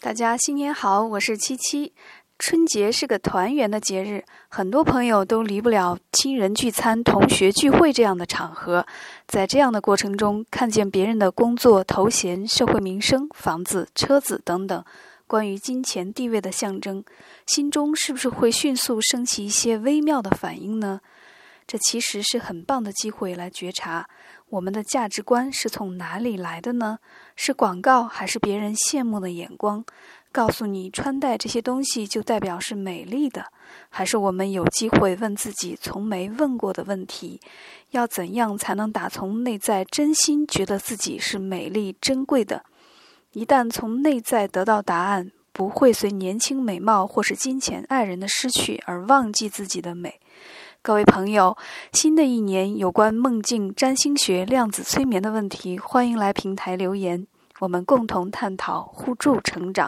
大家新年好，我是七七。春节是个团圆的节日，很多朋友都离不了亲人聚餐、同学聚会这样的场合。在这样的过程中，看见别人的工作、头衔、社会名声、房子、车子等等，关于金钱地位的象征，心中是不是会迅速升起一些微妙的反应呢？这其实是很棒的机会来觉察我们的价值观是从哪里来的呢？是广告还是别人羡慕的眼光？告诉你穿戴这些东西就代表是美丽的，还是我们有机会问自己从没问过的问题：要怎样才能打从内在真心觉得自己是美丽珍贵的？一旦从内在得到答案，不会随年轻美貌或是金钱、爱人的失去而忘记自己的美。各位朋友，新的一年有关梦境、占星学、量子催眠的问题，欢迎来平台留言，我们共同探讨，互助成长。